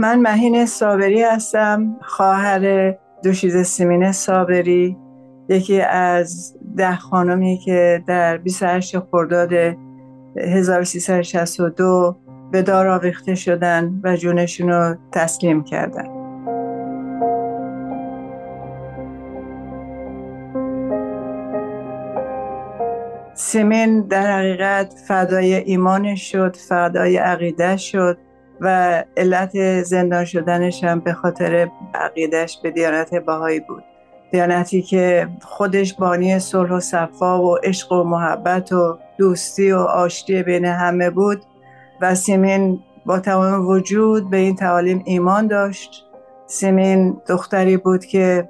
من مهین صابری هستم خواهر دوشیز سیمین صابری. یکی از ده خانمی که در 28 خرداد 1362 به دار آویخته شدن و جونشون رو تسلیم کردن. سیمین در حقیقت فدای ایمانش شد فدای عقیده شد. و علت زندان شدنش هم به خاطر عقیدش به دیانت باهایی بود. دیانتی که خودش بانی صلح و صفا و عشق و محبت و دوستی و آشتی بین همه بود و سیمین با تمام وجود به این تعالیم ایمان داشت. سیمین دختری بود که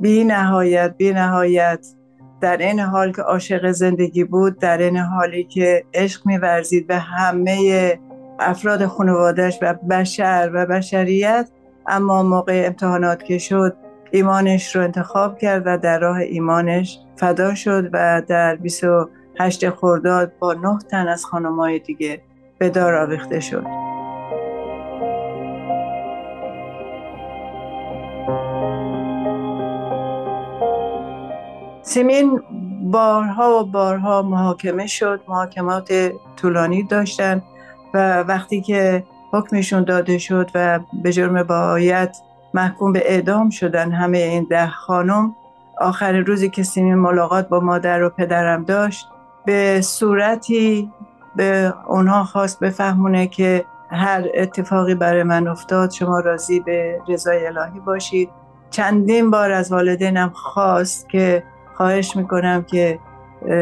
بی نهایت بی نهایت در این حال که عاشق زندگی بود در این حالی که عشق میورزید به همه افراد خانوادش و بشر و بشریت اما موقع امتحانات که شد ایمانش رو انتخاب کرد و در راه ایمانش فدا شد و در 28 خرداد با نه تن از خانمای دیگه به دار آویخته شد. سیمین بارها و بارها محاکمه شد محاکمات طولانی داشتن. و وقتی که حکمشون داده شد و به جرم باید محکوم به اعدام شدن همه این ده خانم آخر روزی که سیمین ملاقات با مادر و پدرم داشت به صورتی به اونها خواست بفهمونه که هر اتفاقی برای من افتاد شما راضی به رضای الهی باشید. چندین بار از والدینم خواست که خواهش می‌کنم که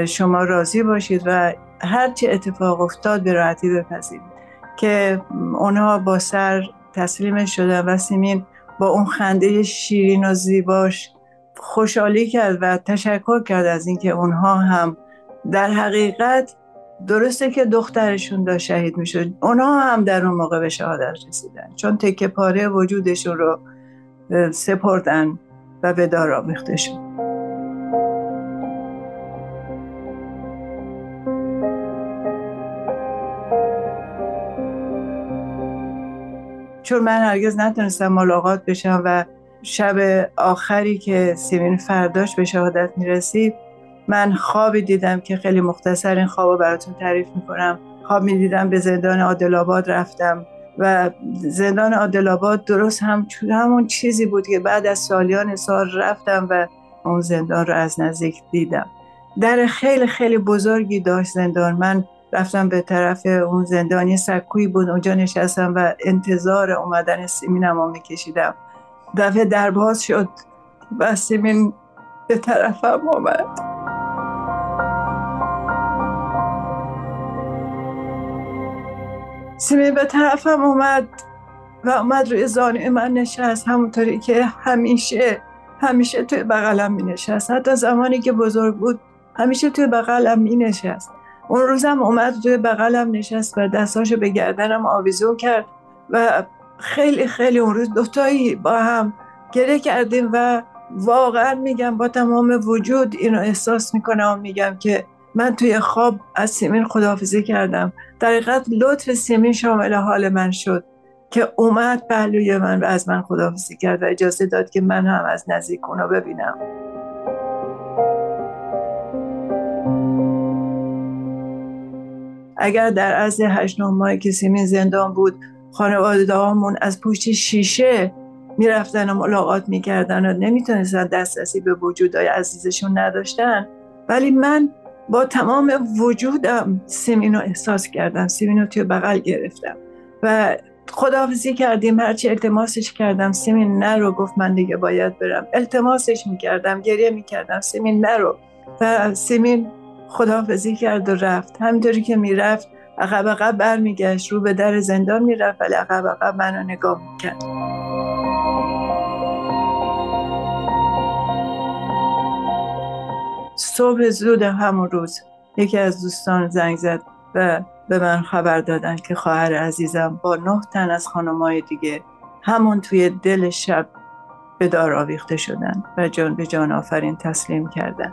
شما راضی باشید و هرچی اتفاق افتاد به راحتی بپذیرید که اونها با سر تسلیم شدن و سیمین با اون خنده شیرین و زیباش خوشحالی کرد و تشکر کرد از اینکه اونها هم در حقیقت درسته که دخترشون داشت شهید می‌شد. اونها هم در اون موقع به شهادت رسیدن. چون تکه پاره وجودشون رو سپردن و به دار آمیخته شد. چون من هرگز نتونستم ملاقات بشم و شب آخری که سیمین فرداش به شهادت می‌رسید من خوابی دیدم که خیلی مختصر این خواب براتون تعریف می‌کنم. خواب می‌دیدم به زندان عادل رفتم و زندان عادل درست هم همون چیزی بود که بعد از سالیان سال رفتم و اون زندان رو از نزدیک دیدم. در خیلی خیلی بزرگی داشت زندان. من رفتم به طرف اون زندانی سکوی بود. اونجا نشستم و انتظار اومدن سیمینم رو میکشیدم. دفعه در باز شد و سیمین به طرفم اومد. سیمین به طرفم اومد و اومد روی زانوی من نشست. همونطوری که همیشه همیشه توی بغلم می نشست حتی زمانی که بزرگ بود همیشه توی بغلم می نشست اون روزم اومد توی بغلم نشست و دستاشو به گردنم آویزون کرد و خیلی خیلی اون روز دوتایی با هم گره کردیم و واقعا میگم با تمام وجود اینو احساس می‌کنم و میگم که من توی خواب از سیمین خداحافظی کردم. در لطف سیمین شامل حال من شد که اومد پهلوی من و از من خداحافظی کرد و اجازه داد که من هم از نزدیک اونو ببینم. اگر در از هشت نه ماهی که سیمین زندان بود خانواده هامون از پشت شیشه می‌رفتن و ملاقات می‌کردن و نمی‌تونستن دسترسی به وجودهای عزیزشون نداشتن. ولی من با تمام وجودم سیمین رو احساس کردم سیمین رو توی بغل گرفتم و خداحافظی کردیم هرچی التماسش کردم سیمین نرو گفت من دیگه باید برم. التماسش می‌کردم گریه می‌کردم سیمین نرو و سیمین خداحافظی کرد و رفت. همینطوری که می‌رفت عقب عقب برمیگشت رو به در زندان می‌رفت ولی عقب عقب منو نگاه می‌کرد. صبح زود همون روز یکی از دوستان زنگ زد و به من خبر دادن که خواهر عزیزم با نه تن از خانمای دیگه همون توی دل شب به دار آویخته شدن و جان به جان آفرین تسلیم کردن.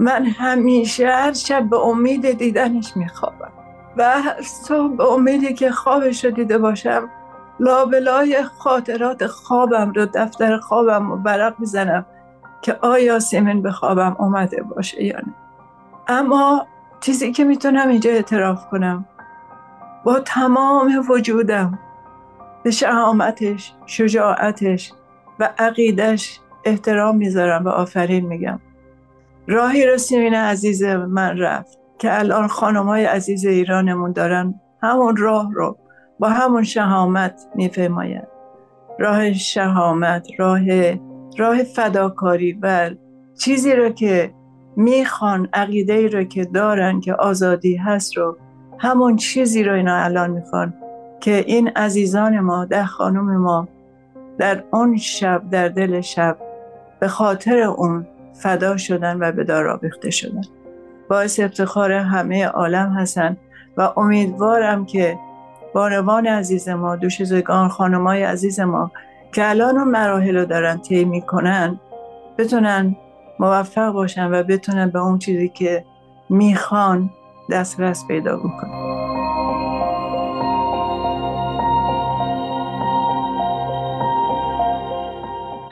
من همیشه هر شب به امید دیدنش میخوابم و صبح به امیدی که خوابش رو دیده باشم لابلای خاطرات خوابم رو دفتر خوابم رو برق می‌زنم که آیا سیمین به خوابم اومده باشه یا نه. اما چیزی که می‌تونم اینجا اعتراف کنم با تمام وجودم به شهامتش شجاعتش و عقیدش احترام می‌ذارم و آفرین میگم. راهی رو سیمین عزیز من رفت که الان خانم های عزیز ایرانمون دارن همون راه رو با همون شهامت میفهماید راه شهامت راه راه فداکاری و چیزی رو که می‌خوان عقیده ای رو که دارن که آزادی هست رو همون چیزی رو اینا الان می‌خوان که این عزیزان ما ده خانم ما در اون شب در دل شب به خاطر اون فدا شدن و به دار آویخته شدن. باعث افتخار همه عالم هستن و امیدوارم که بانوان عزیز ما دوشیزگان خانمای عزیز ما که الان اون مراحل رو دارن طی می‌کنن بتونن موفق باشن و بتونن به اون چیزی که می‌خوان دسترس پیدا بکنن.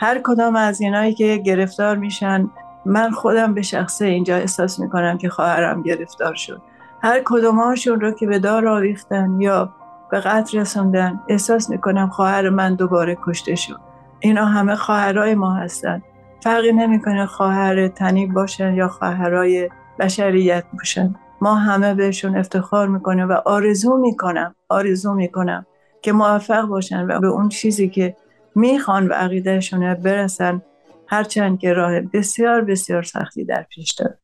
هر کدام از اینایی که گرفتار میشن من خودم به شخصه اینجا احساس می‌کنم که خواهرم گرفتار شد. هر کدومهاشون رو که به دار آویختن یا به قتل رسوندن احساس می‌کنم خواهر من دوباره کشته شد. اینا همه خواهرای ما هستن. فرقی نمی‌کنه خواهر تنی باشن یا خواهرای بشریت باشن. ما همه بهشون افتخار می‌کنیم و آرزو می‌کنم آرزو می‌کنم که موفق باشن و به اون چیزی که می‌خوان و عقیدهشون برسن هرچند که راه بسیار بسیار سختی در پیش داره